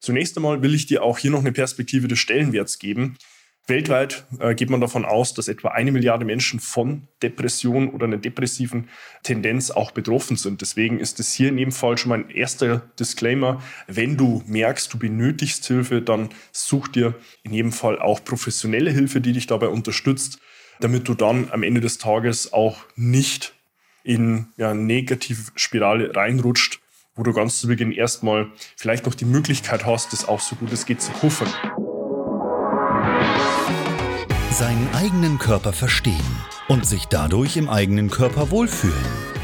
Zunächst einmal will ich dir auch hier noch eine Perspektive des Stellenwerts geben. Weltweit äh, geht man davon aus, dass etwa eine Milliarde Menschen von Depression oder einer depressiven Tendenz auch betroffen sind. Deswegen ist es hier in jedem Fall schon mal ein erster Disclaimer. Wenn du merkst, du benötigst Hilfe, dann such dir in jedem Fall auch professionelle Hilfe, die dich dabei unterstützt, damit du dann am Ende des Tages auch nicht in ja, negative Spirale reinrutscht, wo du ganz zu Beginn erstmal vielleicht noch die Möglichkeit hast, das auch so gut es geht zu puffern. Seinen eigenen Körper verstehen und sich dadurch im eigenen Körper wohlfühlen.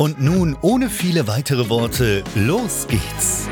Und nun, ohne viele weitere Worte, los geht's!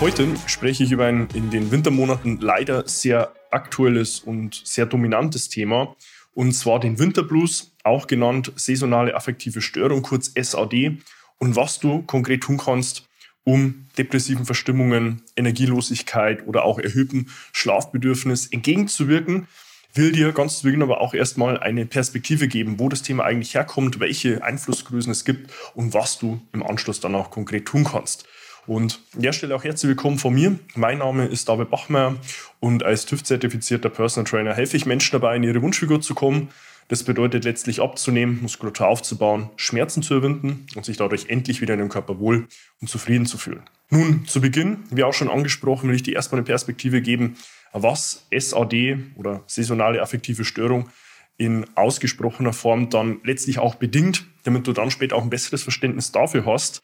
Heute spreche ich über ein in den Wintermonaten leider sehr aktuelles und sehr dominantes Thema, und zwar den Winterblues, auch genannt saisonale affektive Störung, kurz SAD, und was du konkret tun kannst, um depressiven Verstimmungen, Energielosigkeit oder auch erhöhtem Schlafbedürfnis entgegenzuwirken, will dir ganz zu Beginn aber auch erstmal eine Perspektive geben, wo das Thema eigentlich herkommt, welche Einflussgrößen es gibt und was du im Anschluss dann auch konkret tun kannst. Und an der Stelle auch herzlich willkommen von mir. Mein Name ist David Bachmeier und als TÜV-zertifizierter Personal Trainer helfe ich Menschen dabei, in ihre Wunschfigur zu kommen. Das bedeutet letztlich abzunehmen, Muskulatur aufzubauen, Schmerzen zu überwinden und sich dadurch endlich wieder in dem Körper wohl und zufrieden zu fühlen. Nun, zu Beginn, wie auch schon angesprochen, will ich dir erstmal eine Perspektive geben, was SAD oder saisonale affektive Störung in ausgesprochener Form dann letztlich auch bedingt, damit du dann später auch ein besseres Verständnis dafür hast,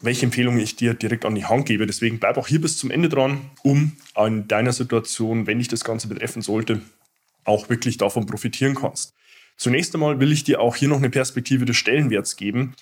welche Empfehlungen ich dir direkt an die Hand gebe. Deswegen bleib auch hier bis zum Ende dran, um in deiner Situation, wenn dich das Ganze betreffen sollte, auch wirklich davon profitieren kannst. Zunächst einmal will ich dir auch hier noch eine Perspektive des Stellenwerts geben.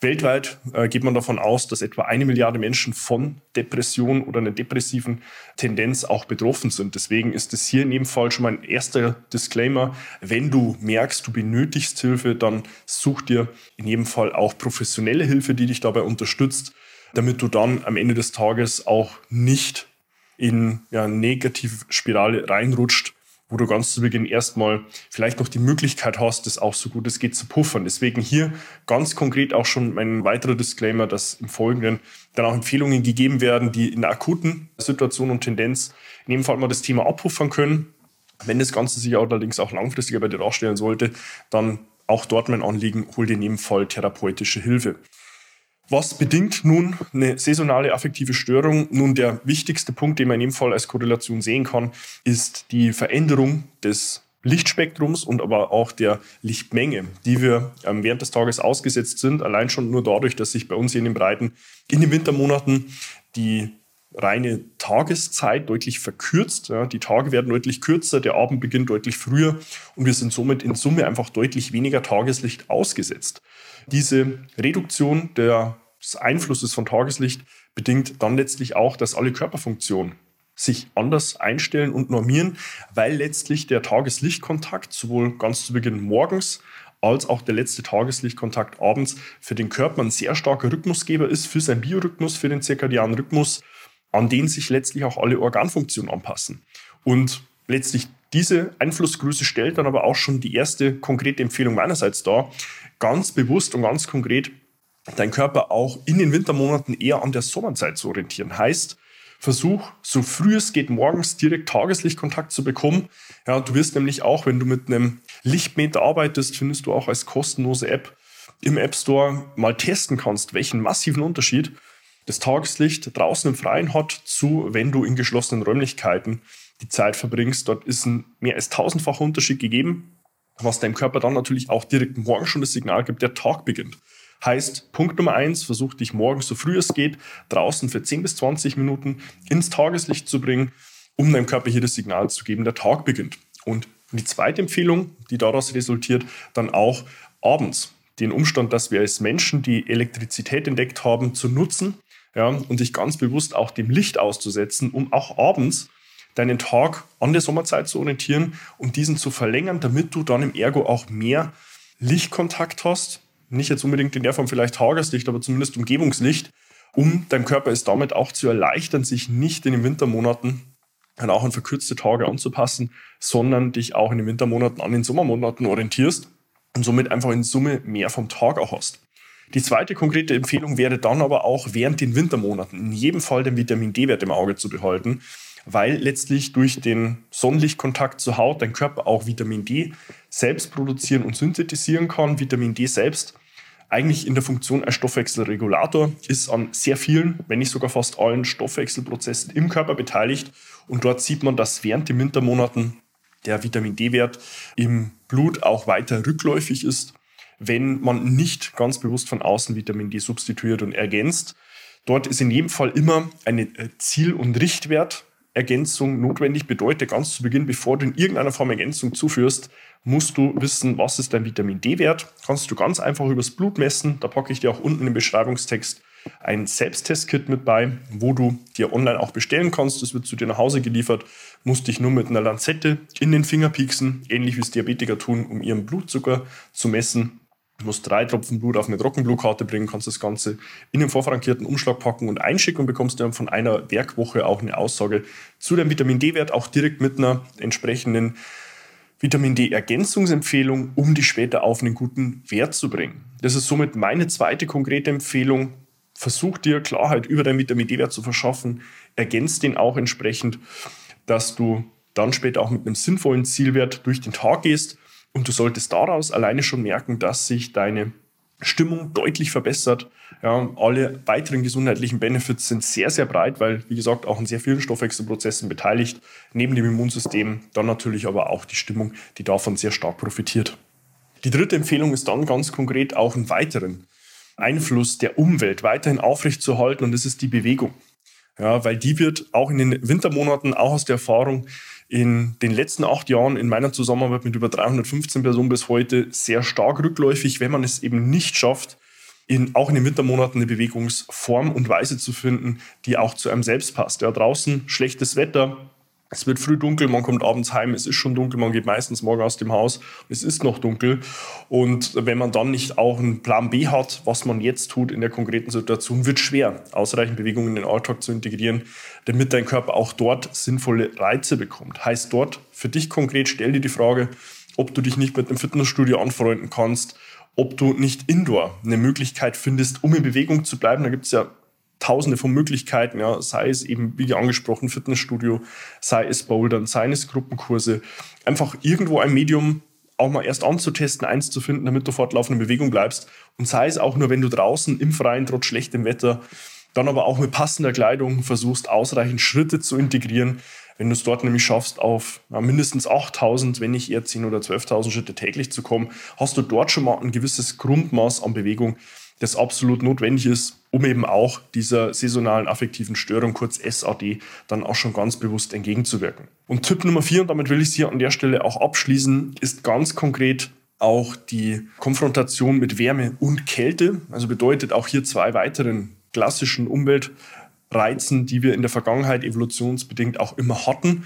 Weltweit äh, geht man davon aus, dass etwa eine Milliarde Menschen von Depression oder einer depressiven Tendenz auch betroffen sind. Deswegen ist es hier in jedem Fall schon mal ein erster Disclaimer. Wenn du merkst, du benötigst Hilfe, dann such dir in jedem Fall auch professionelle Hilfe, die dich dabei unterstützt, damit du dann am Ende des Tages auch nicht in ja, negative Spirale reinrutscht wo du ganz zu Beginn erstmal vielleicht noch die Möglichkeit hast, das auch so gut es geht zu puffern. Deswegen hier ganz konkret auch schon mein weiterer Disclaimer, dass im Folgenden dann auch Empfehlungen gegeben werden, die in der akuten Situation und Tendenz in jedem Fall mal das Thema abpuffern können. Wenn das Ganze sich allerdings auch langfristiger bei dir darstellen sollte, dann auch dort mein Anliegen, hol dir in jedem Fall therapeutische Hilfe. Was bedingt nun eine saisonale affektive Störung? Nun, der wichtigste Punkt, den man in dem Fall als Korrelation sehen kann, ist die Veränderung des Lichtspektrums und aber auch der Lichtmenge, die wir ähm, während des Tages ausgesetzt sind. Allein schon nur dadurch, dass sich bei uns in den Breiten in den Wintermonaten die reine Tageszeit deutlich verkürzt. Ja, die Tage werden deutlich kürzer, der Abend beginnt deutlich früher und wir sind somit in Summe einfach deutlich weniger Tageslicht ausgesetzt. Diese Reduktion des Einflusses von Tageslicht bedingt dann letztlich auch, dass alle Körperfunktionen sich anders einstellen und normieren, weil letztlich der Tageslichtkontakt sowohl ganz zu Beginn morgens als auch der letzte Tageslichtkontakt abends für den Körper ein sehr starker Rhythmusgeber ist, für seinen Biorhythmus, für den zirkadianen Rhythmus, an den sich letztlich auch alle Organfunktionen anpassen. Und letztlich diese Einflussgröße stellt dann aber auch schon die erste konkrete Empfehlung meinerseits dar, ganz bewusst und ganz konkret deinen Körper auch in den Wintermonaten eher an der Sommerzeit zu orientieren. Heißt, Versuch, so früh es geht, morgens direkt Tageslichtkontakt zu bekommen. Ja, du wirst nämlich auch, wenn du mit einem Lichtmeter arbeitest, findest du auch als kostenlose App im App Store mal testen kannst, welchen massiven Unterschied das Tageslicht draußen im Freien hat zu, wenn du in geschlossenen Räumlichkeiten die Zeit verbringst. Dort ist ein mehr als tausendfacher Unterschied gegeben, was deinem Körper dann natürlich auch direkt morgen schon das Signal gibt, der Tag beginnt. Heißt, Punkt Nummer eins, versuch dich morgens so früh es geht, draußen für 10 bis 20 Minuten ins Tageslicht zu bringen, um deinem Körper hier das Signal zu geben, der Tag beginnt. Und die zweite Empfehlung, die daraus resultiert, dann auch abends den Umstand, dass wir als Menschen die Elektrizität entdeckt haben, zu nutzen ja, und dich ganz bewusst auch dem Licht auszusetzen, um auch abends deinen Tag an der Sommerzeit zu orientieren und diesen zu verlängern, damit du dann im Ergo auch mehr Lichtkontakt hast. Nicht jetzt unbedingt in der Form vielleicht Tageslicht, aber zumindest Umgebungslicht, um deinem Körper es damit auch zu erleichtern, sich nicht in den Wintermonaten dann auch an verkürzte Tage anzupassen, sondern dich auch in den Wintermonaten an den Sommermonaten orientierst und somit einfach in Summe mehr vom Tag auch hast. Die zweite konkrete Empfehlung wäre dann aber auch während den Wintermonaten in jedem Fall den Vitamin D-Wert im Auge zu behalten, weil letztlich durch den Sonnenlichtkontakt zur Haut dein Körper auch Vitamin D selbst produzieren und synthetisieren kann. Vitamin D selbst eigentlich in der Funktion als Stoffwechselregulator ist an sehr vielen, wenn nicht sogar fast allen Stoffwechselprozessen im Körper beteiligt. Und dort sieht man, dass während den Wintermonaten der Vitamin D-Wert im Blut auch weiter rückläufig ist wenn man nicht ganz bewusst von außen Vitamin D substituiert und ergänzt. Dort ist in jedem Fall immer eine äh, Ziel- und Richtwertergänzung notwendig. Bedeutet ganz zu Beginn, bevor du in irgendeiner Form Ergänzung zuführst, musst du wissen, was ist dein Vitamin D-Wert. Kannst du ganz einfach übers Blut messen. Da packe ich dir auch unten im Beschreibungstext ein Selbsttestkit mit bei, wo du dir online auch bestellen kannst. Das wird zu dir nach Hause geliefert. Musst dich nur mit einer Lanzette in den Finger pieksen, ähnlich wie es Diabetiker tun, um ihren Blutzucker zu messen. Du musst drei Tropfen Blut auf eine Trockenblutkarte bringen, kannst das Ganze in den vorfrankierten Umschlag packen und einschicken und bekommst dann von einer Werkwoche auch eine Aussage zu deinem Vitamin D-Wert, auch direkt mit einer entsprechenden Vitamin D-Ergänzungsempfehlung, um dich später auf einen guten Wert zu bringen. Das ist somit meine zweite konkrete Empfehlung. Versuch dir Klarheit über deinen Vitamin D-Wert zu verschaffen. Ergänzt den auch entsprechend, dass du dann später auch mit einem sinnvollen Zielwert durch den Tag gehst und du solltest daraus alleine schon merken, dass sich deine Stimmung deutlich verbessert. Ja, alle weiteren gesundheitlichen Benefits sind sehr, sehr breit, weil, wie gesagt, auch an sehr vielen Stoffwechselprozessen beteiligt. Neben dem Immunsystem dann natürlich aber auch die Stimmung, die davon sehr stark profitiert. Die dritte Empfehlung ist dann ganz konkret auch einen weiteren Einfluss der Umwelt weiterhin aufrechtzuerhalten und das ist die Bewegung. Ja, weil die wird auch in den Wintermonaten, auch aus der Erfahrung, in den letzten acht Jahren in meiner Zusammenarbeit mit über 315 Personen bis heute sehr stark rückläufig, wenn man es eben nicht schafft, in, auch in den Wintermonaten eine Bewegungsform und Weise zu finden, die auch zu einem selbst passt. Ja, draußen schlechtes Wetter, es wird früh dunkel, man kommt abends heim, es ist schon dunkel, man geht meistens morgen aus dem Haus, es ist noch dunkel. Und wenn man dann nicht auch einen Plan B hat, was man jetzt tut in der konkreten Situation, wird schwer, ausreichend Bewegung in den Alltag zu integrieren, damit dein Körper auch dort sinnvolle Reize bekommt. Heißt dort für dich konkret, stell dir die Frage, ob du dich nicht mit einem Fitnessstudio anfreunden kannst, ob du nicht indoor eine Möglichkeit findest, um in Bewegung zu bleiben. Da gibt es ja tausende von Möglichkeiten, ja, sei es eben, wie angesprochen, Fitnessstudio, sei es Bouldern, sei es Gruppenkurse. Einfach irgendwo ein Medium auch mal erst anzutesten, eins zu finden, damit du fortlaufend in Bewegung bleibst. Und sei es auch nur, wenn du draußen im Freien trotz schlechtem Wetter dann aber auch mit passender Kleidung versuchst, ausreichend Schritte zu integrieren. Wenn du es dort nämlich schaffst, auf ja, mindestens 8000, wenn nicht eher 10.000 oder 12.000 Schritte täglich zu kommen, hast du dort schon mal ein gewisses Grundmaß an Bewegung, das absolut notwendig ist, um eben auch dieser saisonalen affektiven Störung, kurz SAD, dann auch schon ganz bewusst entgegenzuwirken. Und Tipp Nummer vier, und damit will ich es hier an der Stelle auch abschließen, ist ganz konkret auch die Konfrontation mit Wärme und Kälte. Also bedeutet auch hier zwei weiteren klassischen Umweltreizen, die wir in der Vergangenheit evolutionsbedingt auch immer hatten.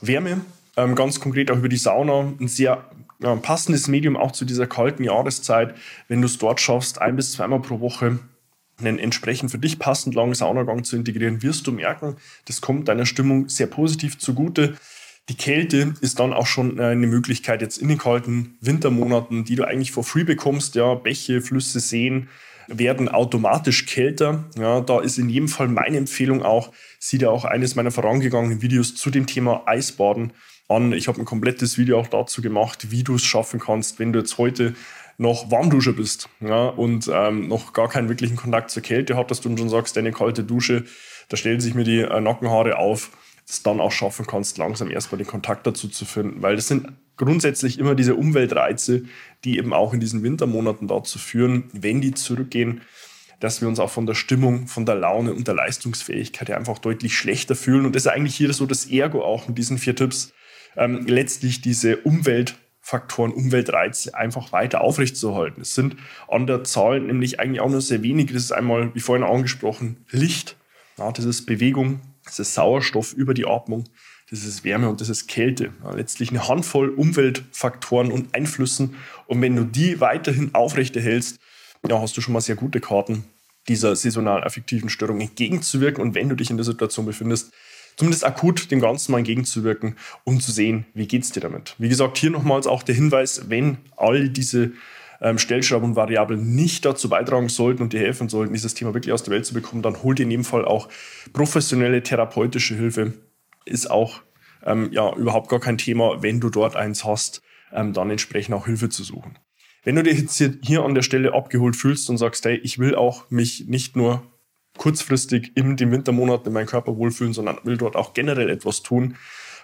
Wärme, ähm, ganz konkret auch über die Sauna, ein sehr ja, passendes Medium auch zu dieser kalten Jahreszeit, wenn du es dort schaffst, ein bis zweimal pro Woche einen entsprechend für dich passend langen Saunagang zu integrieren, wirst du merken, das kommt deiner Stimmung sehr positiv zugute. Die Kälte ist dann auch schon eine Möglichkeit jetzt in den kalten Wintermonaten, die du eigentlich for free bekommst, ja, Bäche, Flüsse, Seen, werden automatisch kälter. Ja, da ist in jedem Fall meine Empfehlung auch, sieh dir auch eines meiner vorangegangenen Videos zu dem Thema Eisbaden an. Ich habe ein komplettes Video auch dazu gemacht, wie du es schaffen kannst, wenn du jetzt heute noch Warmduscher bist ja, und ähm, noch gar keinen wirklichen Kontakt zur Kälte hattest und schon sagst, deine kalte Dusche, da stellen sich mir die äh, Nackenhaare auf, das dann auch schaffen kannst, langsam erstmal den Kontakt dazu zu finden. Weil das sind grundsätzlich immer diese Umweltreize, die eben auch in diesen Wintermonaten dazu führen, wenn die zurückgehen, dass wir uns auch von der Stimmung, von der Laune und der Leistungsfähigkeit einfach deutlich schlechter fühlen. Und das ist eigentlich hier so das Ergo auch mit diesen vier Tipps, ähm, letztlich diese Umweltfaktoren, Umweltreize einfach weiter aufrechtzuerhalten. Es sind an der Zahl nämlich eigentlich auch nur sehr wenig. Das ist einmal, wie vorhin angesprochen, Licht, ja, das ist Bewegung, das ist Sauerstoff über die Atmung, das ist Wärme und das ist Kälte. Ja, letztlich eine Handvoll Umweltfaktoren und Einflüssen. Und wenn du die weiterhin aufrechterhältst, ja, hast du schon mal sehr gute Karten, dieser saisonal affektiven Störung entgegenzuwirken. Und wenn du dich in der Situation befindest, zumindest akut dem Ganzen mal entgegenzuwirken, um zu sehen, wie geht es dir damit. Wie gesagt, hier nochmals auch der Hinweis, wenn all diese ähm, Stellschrauben und Variablen nicht dazu beitragen sollten und dir helfen sollten, dieses Thema wirklich aus der Welt zu bekommen, dann hol dir in jedem Fall auch professionelle therapeutische Hilfe. Ist auch ähm, ja überhaupt gar kein Thema, wenn du dort eins hast, ähm, dann entsprechend auch Hilfe zu suchen. Wenn du dich jetzt hier an der Stelle abgeholt fühlst und sagst, hey, ich will auch mich nicht nur kurzfristig in den Wintermonaten in meinem Körper wohlfühlen, sondern will dort auch generell etwas tun.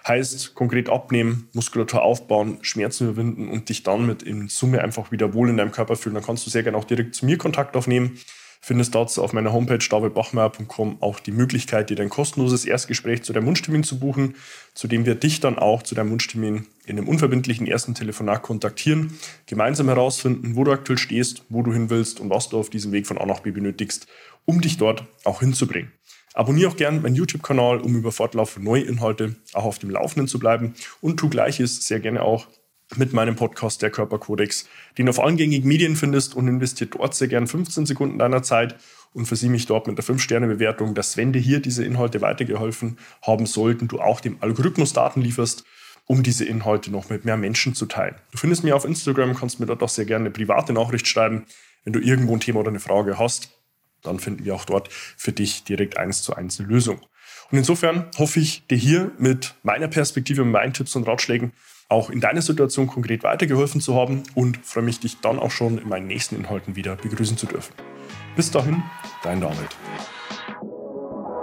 Heißt konkret abnehmen, Muskulatur aufbauen, Schmerzen überwinden und dich dann mit in Summe einfach wieder wohl in deinem Körper fühlen. Dann kannst du sehr gerne auch direkt zu mir Kontakt aufnehmen. Findest dazu auf meiner Homepage davidbachmeier.com auch die Möglichkeit, dir dein kostenloses Erstgespräch zu deinem Wunschtermin zu buchen, zu dem wir dich dann auch zu deinem Wunschtermin in einem unverbindlichen ersten Telefonat kontaktieren, gemeinsam herausfinden, wo du aktuell stehst, wo du hin willst und was du auf diesem Weg von A nach B benötigst, um dich dort auch hinzubringen. Abonniere auch gerne meinen YouTube-Kanal, um über fortlaufende neue Inhalte auch auf dem Laufenden zu bleiben und tu gleiches sehr gerne auch mit meinem Podcast Der Körperkodex, den du auf allen gängigen Medien findest und investiert dort sehr gern 15 Sekunden deiner Zeit und versieh mich dort mit der 5-Sterne-Bewertung, dass wenn dir hier diese Inhalte weitergeholfen haben sollten, du auch dem Algorithmus Daten lieferst, um diese Inhalte noch mit mehr Menschen zu teilen. Du findest mich auf Instagram, kannst mir dort auch sehr gerne eine private Nachricht schreiben, wenn du irgendwo ein Thema oder eine Frage hast dann finden wir auch dort für dich direkt eins zu eins eine Lösung. Und insofern hoffe ich, dir hier mit meiner Perspektive, mit meinen Tipps und Ratschlägen auch in deiner Situation konkret weitergeholfen zu haben und freue mich, dich dann auch schon in meinen nächsten Inhalten wieder begrüßen zu dürfen. Bis dahin, dein David.